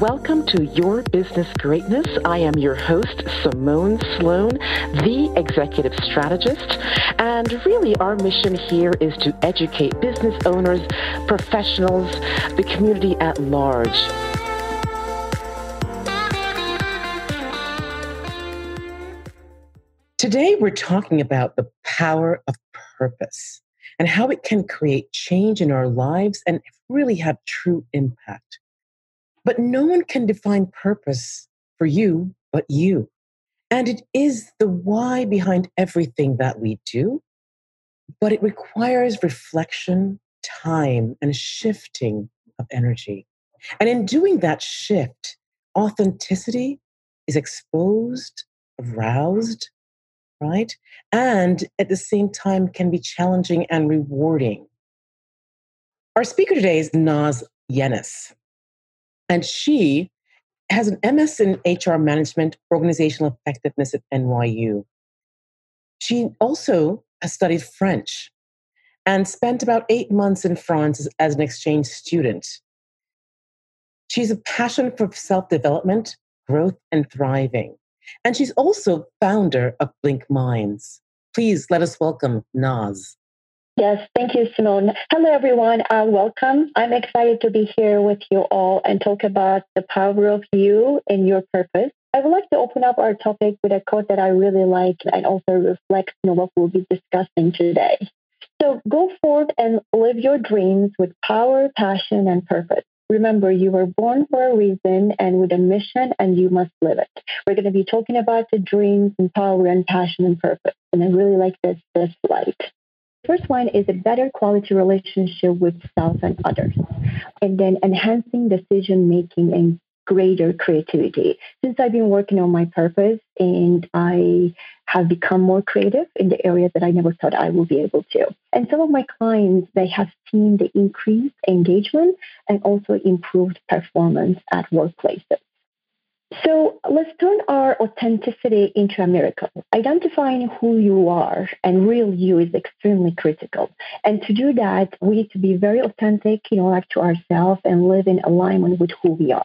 Welcome to Your Business Greatness. I am your host, Simone Sloan, the executive strategist. And really, our mission here is to educate business owners, professionals, the community at large. Today, we're talking about the power of purpose and how it can create change in our lives and really have true impact. But no one can define purpose for you but you. And it is the why behind everything that we do, but it requires reflection, time, and a shifting of energy. And in doing that shift, authenticity is exposed, aroused, right? And at the same time can be challenging and rewarding. Our speaker today is Naz Yenis. And she has an MS in HR management, organizational effectiveness at NYU. She also has studied French and spent about eight months in France as an exchange student. She's a passion for self development, growth, and thriving. And she's also founder of Blink Minds. Please let us welcome Naz. Yes, thank you, Simone. Hello, everyone. Uh, welcome. I'm excited to be here with you all and talk about the power of you and your purpose. I would like to open up our topic with a quote that I really like and also reflects you know, what we'll be discussing today. So go forth and live your dreams with power, passion, and purpose. Remember, you were born for a reason and with a mission, and you must live it. We're going to be talking about the dreams and power and passion and purpose. And I really like this this slide. First one is a better quality relationship with self and others, and then enhancing decision making and greater creativity. Since I've been working on my purpose and I have become more creative in the areas that I never thought I would be able to. And some of my clients, they have seen the increased engagement and also improved performance at workplaces. So let's turn our authenticity into a miracle. Identifying who you are and real you is extremely critical. And to do that, we need to be very authentic, you know, like to ourselves and live in alignment with who we are.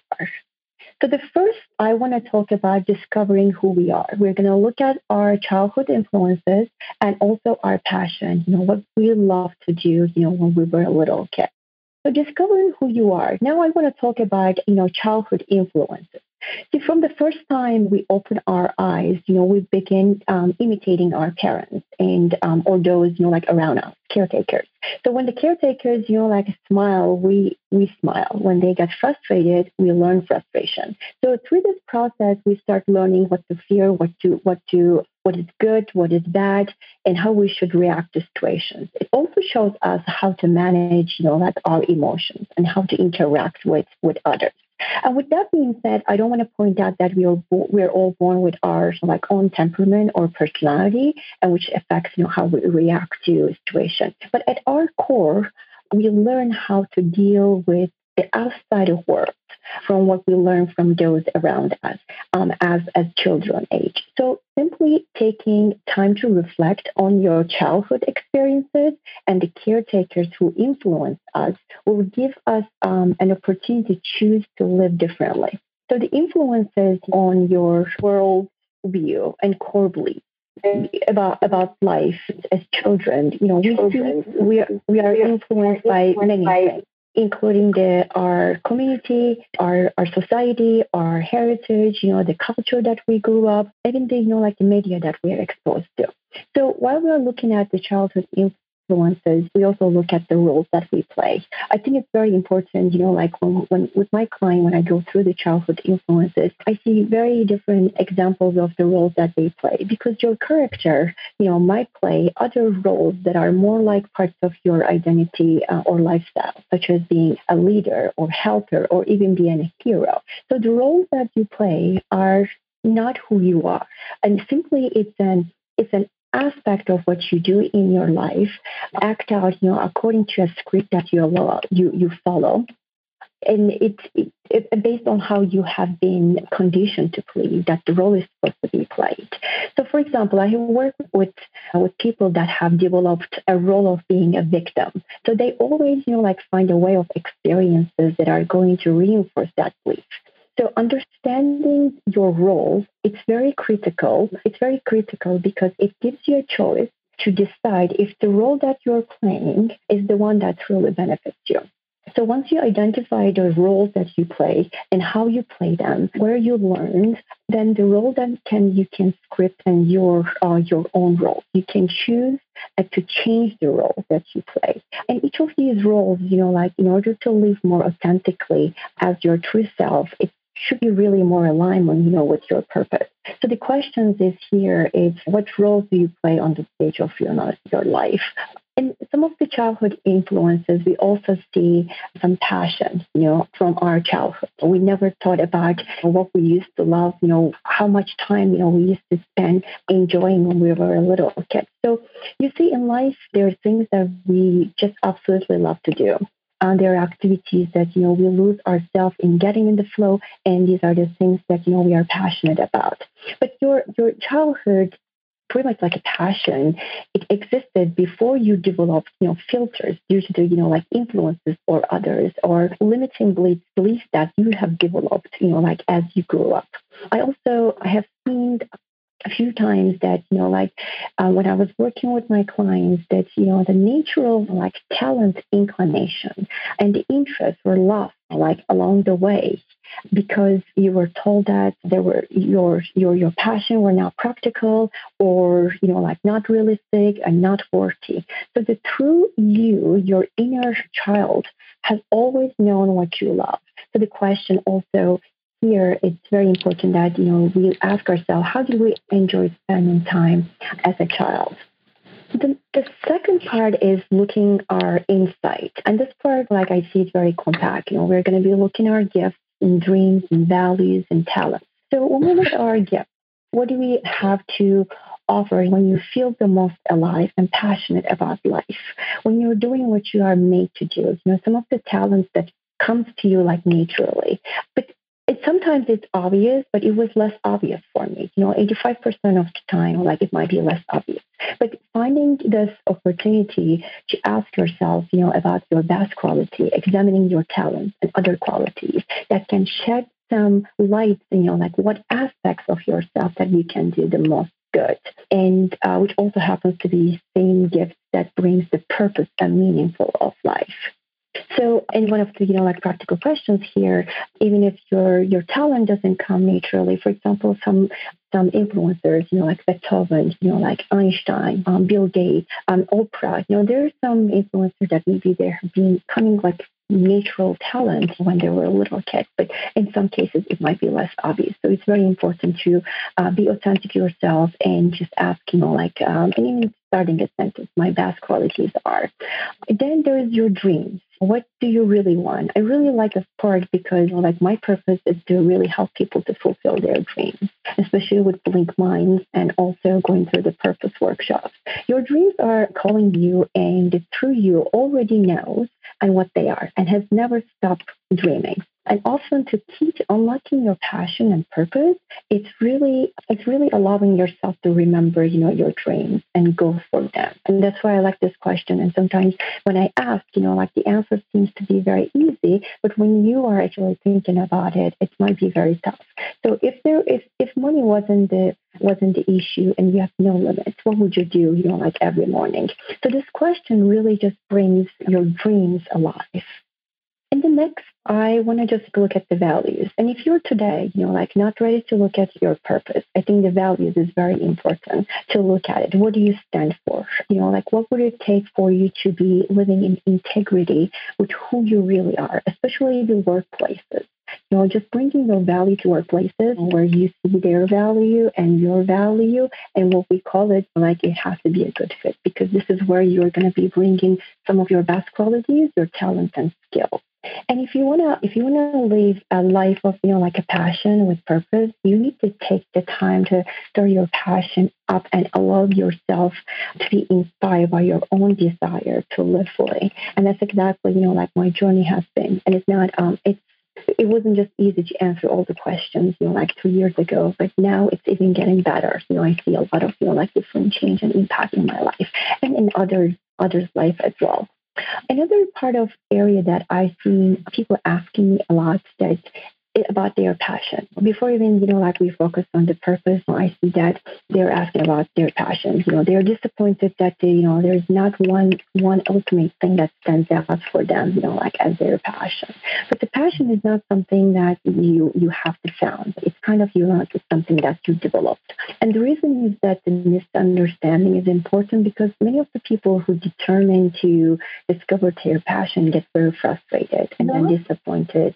So the first, I want to talk about discovering who we are. We're going to look at our childhood influences and also our passion, you know, what we love to do, you know, when we were a little kid. So discovering who you are. Now I want to talk about, you know, childhood influences. See, from the first time we open our eyes, you know, we begin um, imitating our parents and um, or those, you know, like around us, caretakers. So when the caretakers, you know, like smile, we we smile. When they get frustrated, we learn frustration. So through this process, we start learning what to fear, what to what to what is good, what is bad, and how we should react to situations. It also shows us how to manage, you know, like our emotions and how to interact with with others. And with that being said, I don't want to point out that we are bo- we're all born with our like own temperament or personality, and which affects you know how we react to situations. But at our core, we learn how to deal with the outside world from what we learn from those around us um, as as children age. So simply taking time to reflect on your childhood experiences and the caretakers who influenced us will give us um, an opportunity to choose to live differently. So the influences on your world view and core beliefs about about life as children. You know, we we are, we are influenced by many things including the, our community, our, our society, our heritage, you know, the culture that we grew up, even the, you know, like the media that we are exposed to. So while we are looking at the childhood influences, we also look at the roles that we play. I think it's very important, you know, like when, when with my client, when I go through the childhood influences, I see very different examples of the roles that they play because your character, you know, might play other roles that are more like parts of your identity uh, or lifestyle, such as being a leader or helper or even being a hero. So the roles that you play are not who you are. And simply it's an it's an aspect of what you do in your life act out, you know, according to a script that you you you follow. And it's it, it, based on how you have been conditioned to believe that the role is supposed to be played. So, for example, I work with uh, with people that have developed a role of being a victim. So they always, you know, like find a way of experiences that are going to reinforce that belief. So understanding your role, it's very critical. It's very critical because it gives you a choice to decide if the role that you're playing is the one that really benefits you. So once you identify the roles that you play and how you play them, where you learned, then the role that can you can script and your uh, your own role. You can choose uh, to change the role that you play. And each of these roles, you know, like in order to live more authentically as your true self, it should be really more aligned when you know with your purpose. So the questions is here is what role do you play on the stage of your, your life? In some of the childhood influences, we also see some passion, you know, from our childhood. We never thought about what we used to love, you know, how much time, you know, we used to spend enjoying when we were a little kid. So you see in life, there are things that we just absolutely love to do. And there are activities that, you know, we lose ourselves in getting in the flow. And these are the things that, you know, we are passionate about. But your, your childhood pretty much like a passion. It existed before you developed, you know, filters due to the, you know, like influences or others or limiting beliefs that you have developed, you know, like as you grew up. I also have seen a few times that you know like uh, when i was working with my clients that you know the natural like talent inclination and the interests were lost like along the way because you were told that there were your your your passion were not practical or you know like not realistic and not worthy. So the true you your inner child has always known what you love. So the question also here it's very important that you know we ask ourselves how did we enjoy spending time as a child? The, the second part is looking our insight. And this part like i see it very compact. You know we're going to be looking our gifts and dreams and values and talents. So when we look at our gifts what do we have to offer when you feel the most alive and passionate about life? When you're doing what you are made to do you know some of the talents that comes to you like naturally. But it sometimes it's obvious, but it was less obvious for me. You know, 85% of the time, like it might be less obvious. But finding this opportunity to ask yourself, you know, about your best quality, examining your talents and other qualities that can shed some light, you know, like what aspects of yourself that you can do the most good, and uh, which also happens to be the same gift that brings the purpose and meaningful of life. So, and one of the you know like practical questions here, even if your your talent doesn't come naturally, for example, some some influencers, you know, like Beethoven, you know, like Einstein, um, Bill Gates, um, Oprah, you know, there are some influencers that maybe they're being coming like natural talent when they were a little kid, but in some cases it might be less obvious. So it's very important to uh, be authentic yourself and just ask, you know, like, um, and even starting a sentence, my best qualities are. Then there's your dreams. What do you really want? I really like this part because, like, my purpose is to really help people to fulfill their dreams, especially with Blink Minds and also going through the purpose workshops. Your dreams are calling you, and through you already knows and what they are and has never stopped dreaming and often to keep unlocking your passion and purpose. It's really it's really allowing yourself to remember you know your dreams and go for them. And that's why i like this question. And sometimes when i ask you know like the answer seems to be very easy but when you are actually thinking about it it might be very tough. So if there if if money wasn't the wasn't the issue and you have no limits what would you do you know like every morning? So this question really just brings your dreams alive and the next, I want to just look at the values. And if you're today, you know, like not ready to look at your purpose, I think the values is very important to look at it. What do you stand for? You know, like what would it take for you to be living in integrity with who you really are, especially the workplaces? You know, just bringing your value to workplaces where you see their value and your value and what we call it, like it has to be a good fit because this is where you're going to be bringing some of your best qualities, your talents and skills. And if you wanna if you wanna live a life of you know like a passion with purpose, you need to take the time to stir your passion up and allow yourself to be inspired by your own desire to live fully. And that's exactly you know like my journey has been. And it's not um it's it wasn't just easy to answer all the questions, you know, like two years ago, but now it's even getting better. You know, I see a lot of, you know, like different change and impact in my life and in others others' life as well. Another part of area that I see people asking me a lot that about their passion. Before even, you know, like we focus on the purpose, I see that they're asking about their passion. You know, they're disappointed that they, you know, there's not one one ultimate thing that stands out for them, you know, like as their passion. But the passion is not something that you you have to found. It's kind of you know, it's something that you developed. And the reason is that the misunderstanding is important because many of the people who determine to discover their passion get very frustrated and then disappointed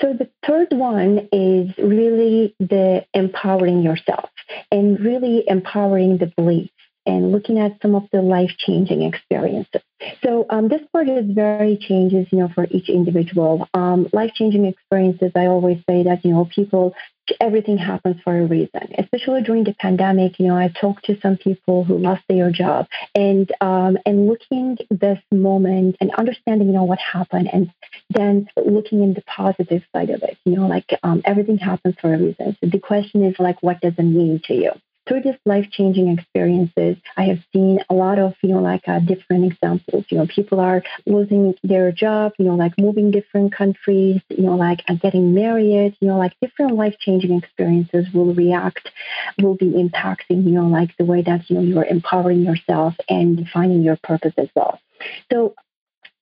so the third one is really the empowering yourself and really empowering the beliefs and looking at some of the life changing experiences. So um, this part is very changes, you know, for each individual. Um, life changing experiences. I always say that you know people everything happens for a reason. Especially during the pandemic, you know, I talked to some people who lost their job, and um, and looking this moment and understanding, you know, what happened, and then looking in the positive side of it. You know, like um, everything happens for a reason. So the question is like, what does it mean to you? Through these life changing experiences, I have seen a lot of, you know, like uh, different examples. You know, people are losing their job, you know, like moving different countries, you know, like uh, getting married, you know, like different life changing experiences will react, will be impacting, you know, like the way that, you know, you're empowering yourself and finding your purpose as well. So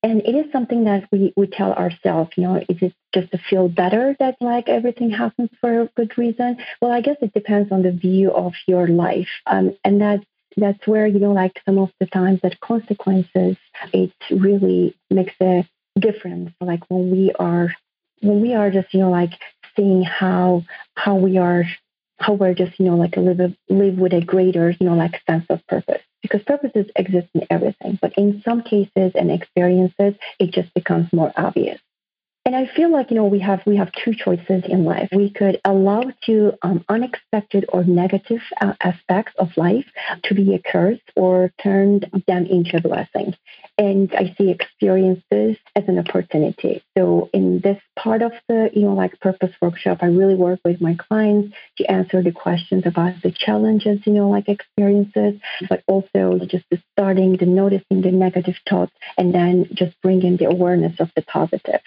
and it is something that we, we tell ourselves, you know, is it just to feel better that like everything happens for a good reason? Well, I guess it depends on the view of your life. Um, and that's that's where, you know, like some of the times that consequences, it really makes a difference. Like when we are when we are just, you know, like seeing how how we are how we're just, you know, like live live with a greater, you know, like sense of purpose because purposes exist in everything, but in some cases and experiences, it just becomes more obvious. And I feel like you know we have we have two choices in life. We could allow to um, unexpected or negative uh, aspects of life to be a curse or turn them into a blessing. And I see experiences as an opportunity. So in this part of the you know like purpose workshop, I really work with my clients to answer the questions about the challenges you know like experiences, but also just the starting, the noticing the negative thoughts, and then just bringing the awareness of the positive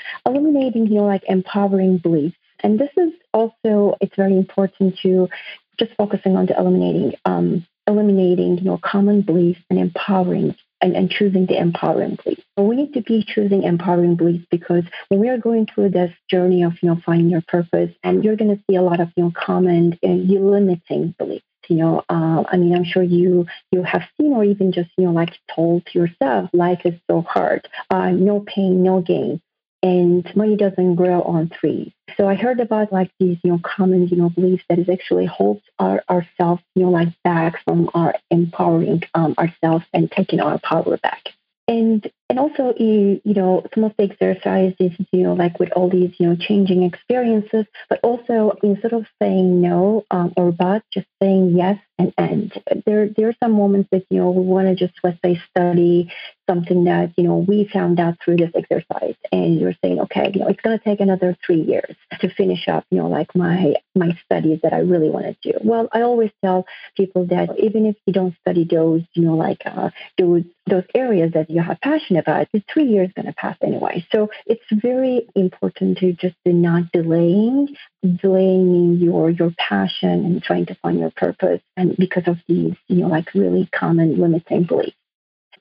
eliminating, you know, like empowering beliefs. And this is also, it's very important to just focusing on the eliminating, um, eliminating, you know, common beliefs and empowering and, and choosing the empowering beliefs. We need to be choosing empowering beliefs because when we are going through this journey of, you know, finding your purpose, and you're going to see a lot of, you know, common uh, limiting beliefs you know uh, i mean i'm sure you you have seen or even just you know like told yourself life is so hard uh, no pain no gain and money doesn't grow on trees. So I heard about like these, you know, common, you know, beliefs that it actually holds our ourselves, you know, like back from our empowering um, ourselves and taking our power back. And and also you know some of the exercises you know like with all these you know changing experiences, but also instead of saying no um, or but, just saying yes and and there there are some moments that you know we want to just let's say study something that you know we found out through this exercise. And you're saying okay you know it's going to take another three years to finish up you know like my my studies that i really want to do. Well i always tell people that even if you don't study those you know like uh, those those areas that you have passion about the three years going to pass anyway. So it's very important to just be not delaying delaying your your passion and trying to find your purpose and because of these you know like really common limiting beliefs.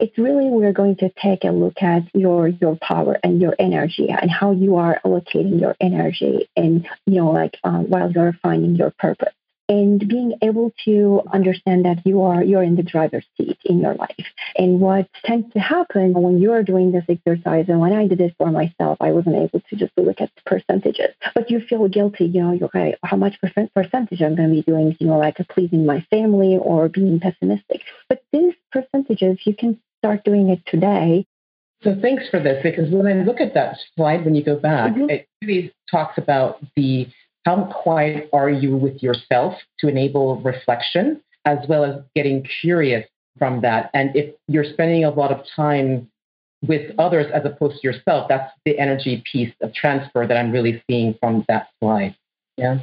It's really we're going to take a look at your your power and your energy and how you are allocating your energy and you know like um, while you're finding your purpose and being able to understand that you are you're in the driver's seat in your life. And what tends to happen when you're doing this exercise and when i did it for myself i wasn't able to just look at the percentages. But you feel guilty you know you're okay how much percentage i'm going to be doing you know like pleasing my family or being pessimistic. But these percentages you can start doing it today. So thanks for this because when i look at that slide when you go back mm-hmm. it really talks about the how quiet are you with yourself to enable reflection as well as getting curious from that? And if you're spending a lot of time with others as opposed to yourself, that's the energy piece of transfer that I'm really seeing from that slide. Yeah.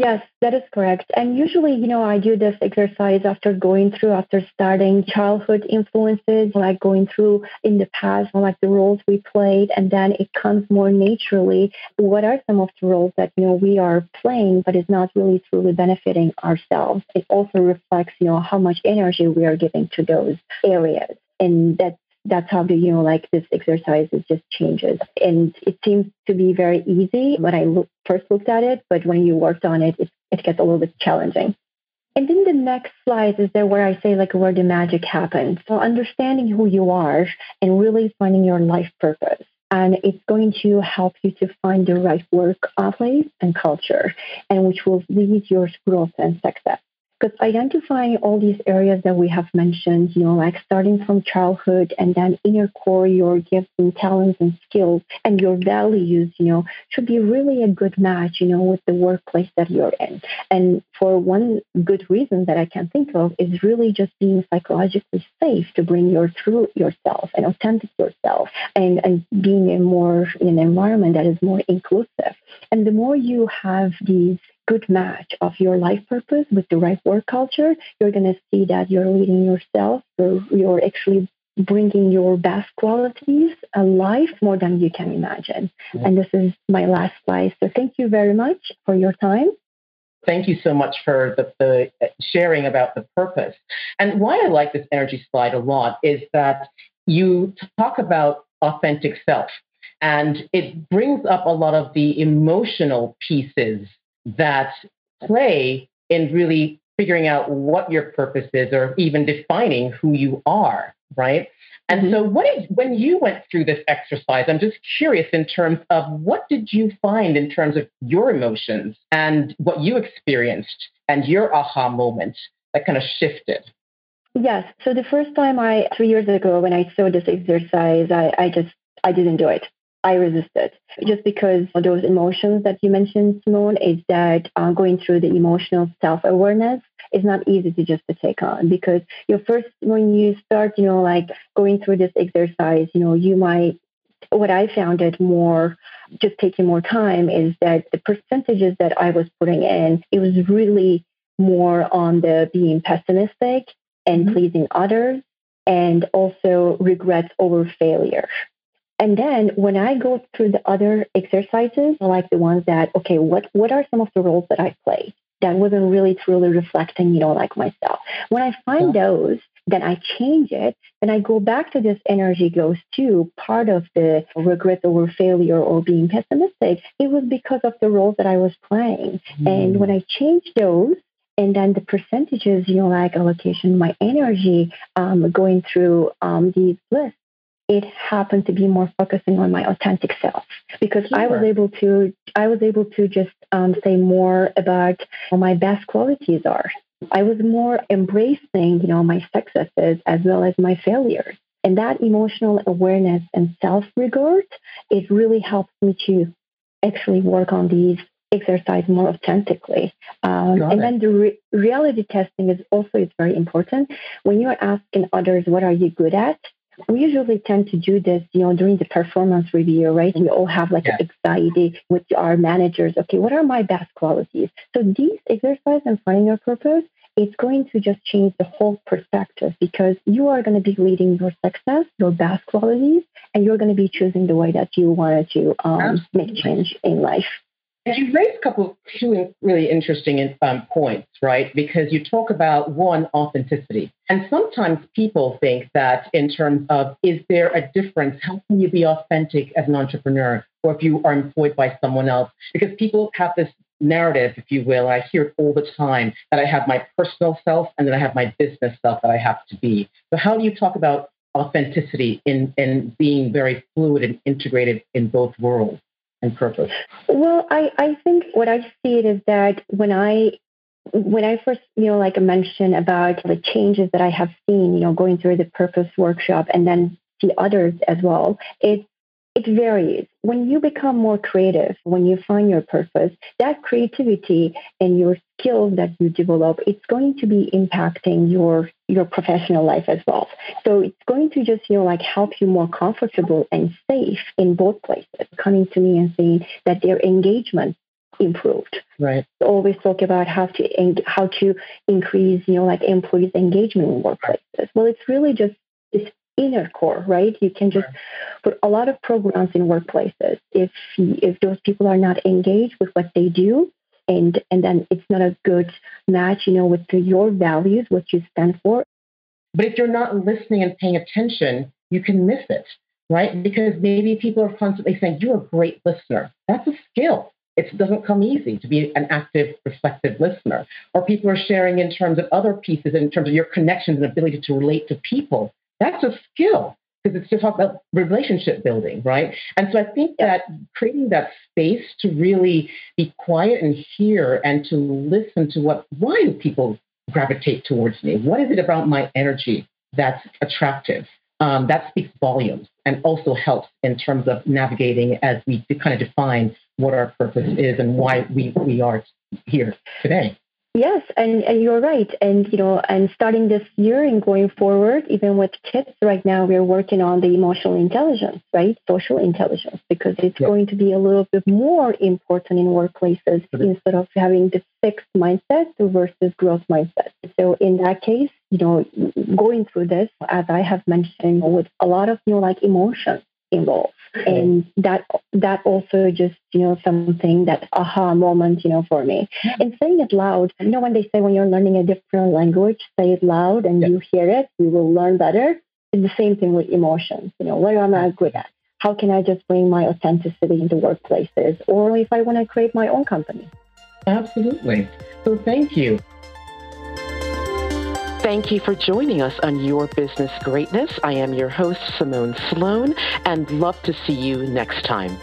Yes, that is correct. And usually, you know, I do this exercise after going through, after starting childhood influences, like going through in the past, like the roles we played, and then it comes more naturally. What are some of the roles that, you know, we are playing, but is not really truly benefiting ourselves? It also reflects, you know, how much energy we are giving to those areas. And that's that's how the you know like this exercise is just changes. And it seems to be very easy when i look, first looked at it but when you worked on it, it it gets a little bit challenging. And then the next slide is there where i say like where the magic happens. So understanding who you are and really finding your life purpose. And it's going to help you to find the right work place and culture and which will lead your growth and success because identifying all these areas that we have mentioned, you know, like starting from childhood and then inner core, your gifts and talents and skills and your values, you know, should be really a good match, you know, with the workplace that you're in. And for one good reason that I can think of is really just being psychologically safe to bring your true yourself and authentic yourself and, and being in more in an environment that is more inclusive. And the more you have these good match of your life purpose with the right work culture, you're going to see that you're leading yourself, you're, you're actually bringing your best qualities uh, alive more than you can imagine. Yeah. And this is my last slide. So thank you very much for your time. Thank you so much for the, the uh, sharing about the purpose. And why I like this energy slide a lot is that you talk about authentic self. And it brings up a lot of the emotional pieces that play in really figuring out what your purpose is or even defining who you are, right? And mm-hmm. so what is, when you went through this exercise, I'm just curious in terms of what did you find in terms of your emotions and what you experienced and your aha moment that kind of shifted? Yes. So the first time I, three years ago, when I saw this exercise, I, I just, I didn't do it. I resisted just because of those emotions that you mentioned, Simone, is that uh, going through the emotional self awareness is not easy to just to take on because you first, when you start, you know, like going through this exercise, you know, you might, what I found it more, just taking more time is that the percentages that I was putting in, it was really more on the being pessimistic and mm-hmm. pleasing others and also regrets over failure. And then when I go through the other exercises, like the ones that, okay, what, what are some of the roles that I play that wasn't really truly reflecting, you know, like myself? When I find yeah. those, then I change it, then I go back to this energy goes to part of the regret over failure or being pessimistic. It was because of the roles that I was playing. Mm. And when I change those, and then the percentages, you know, like allocation, my energy um, going through um, these lists, it happened to be more focusing on my authentic self because sure. I was able to I was able to just um, say more about what my best qualities are. I was more embracing, you know, my successes as well as my failures. And that emotional awareness and self regard, it really helps me to actually work on these exercise more authentically. Um, and then the re- reality testing is also is very important. When you're asking others, what are you good at? We usually tend to do this, you know, during the performance review, right? We all have like yeah. anxiety with our managers. Okay, what are my best qualities? So these exercise and finding your purpose, it's going to just change the whole perspective because you are going to be leading your success, your best qualities, and you're going to be choosing the way that you wanted to um, make change in life. And you raised a couple of two really interesting um, points, right? Because you talk about one, authenticity. And sometimes people think that in terms of is there a difference? How can you be authentic as an entrepreneur or if you are employed by someone else? Because people have this narrative, if you will, I hear it all the time that I have my personal self and then I have my business self that I have to be. So how do you talk about authenticity in, in being very fluid and integrated in both worlds? And purpose? Well, I, I think what I see it is that when I when I first, you know, like I mentioned about the changes that I have seen, you know, going through the purpose workshop and then see others as well, it's it varies. When you become more creative, when you find your purpose, that creativity and your skills that you develop, it's going to be impacting your your professional life as well. So it's going to just, you know, like help you more comfortable and safe in both places. Coming to me and saying that their engagement improved. Right. We always talk about how to how to increase, you know, like employees' engagement in workplaces. Well, it's really just inner core, right? You can just put a lot of programs in workplaces. If if those people are not engaged with what they do, and and then it's not a good match, you know, with your values, what you stand for. But if you're not listening and paying attention, you can miss it right? Because maybe people are constantly saying, You're a great listener. That's a skill. It doesn't come easy to be an active, reflective listener. Or people are sharing in terms of other pieces, in terms of your connections and ability to relate to people. That's a skill because it's just about relationship building, right? And so I think that creating that space to really be quiet and hear and to listen to what, why do people gravitate towards me? What is it about my energy that's attractive? um, that speaks volumes and also helps in terms of navigating as we kind of define what our purpose is and why we, we are here today. Yes, and, and you're right. And you know, and starting this year and going forward, even with kids right now, we're working on the emotional intelligence, right? Social intelligence, because it's going to be a little bit more important in workplaces instead of having the fixed mindset versus growth mindset. So in that case, you know, going through this, as I have mentioned, with a lot of you know, like emotions involved. Mm-hmm. And that that also just you know something that aha moment you know for me. Mm-hmm. And saying it loud you know when they say when you're learning a different language say it loud and you hear it you will learn better. It's the same thing with emotions you know what am i mm-hmm. good at? How can i just bring my authenticity into workplaces? Or if i want to create my own company. Absolutely. So thank you Thank you for joining us on Your Business Greatness. I am your host, Simone Sloan, and love to see you next time.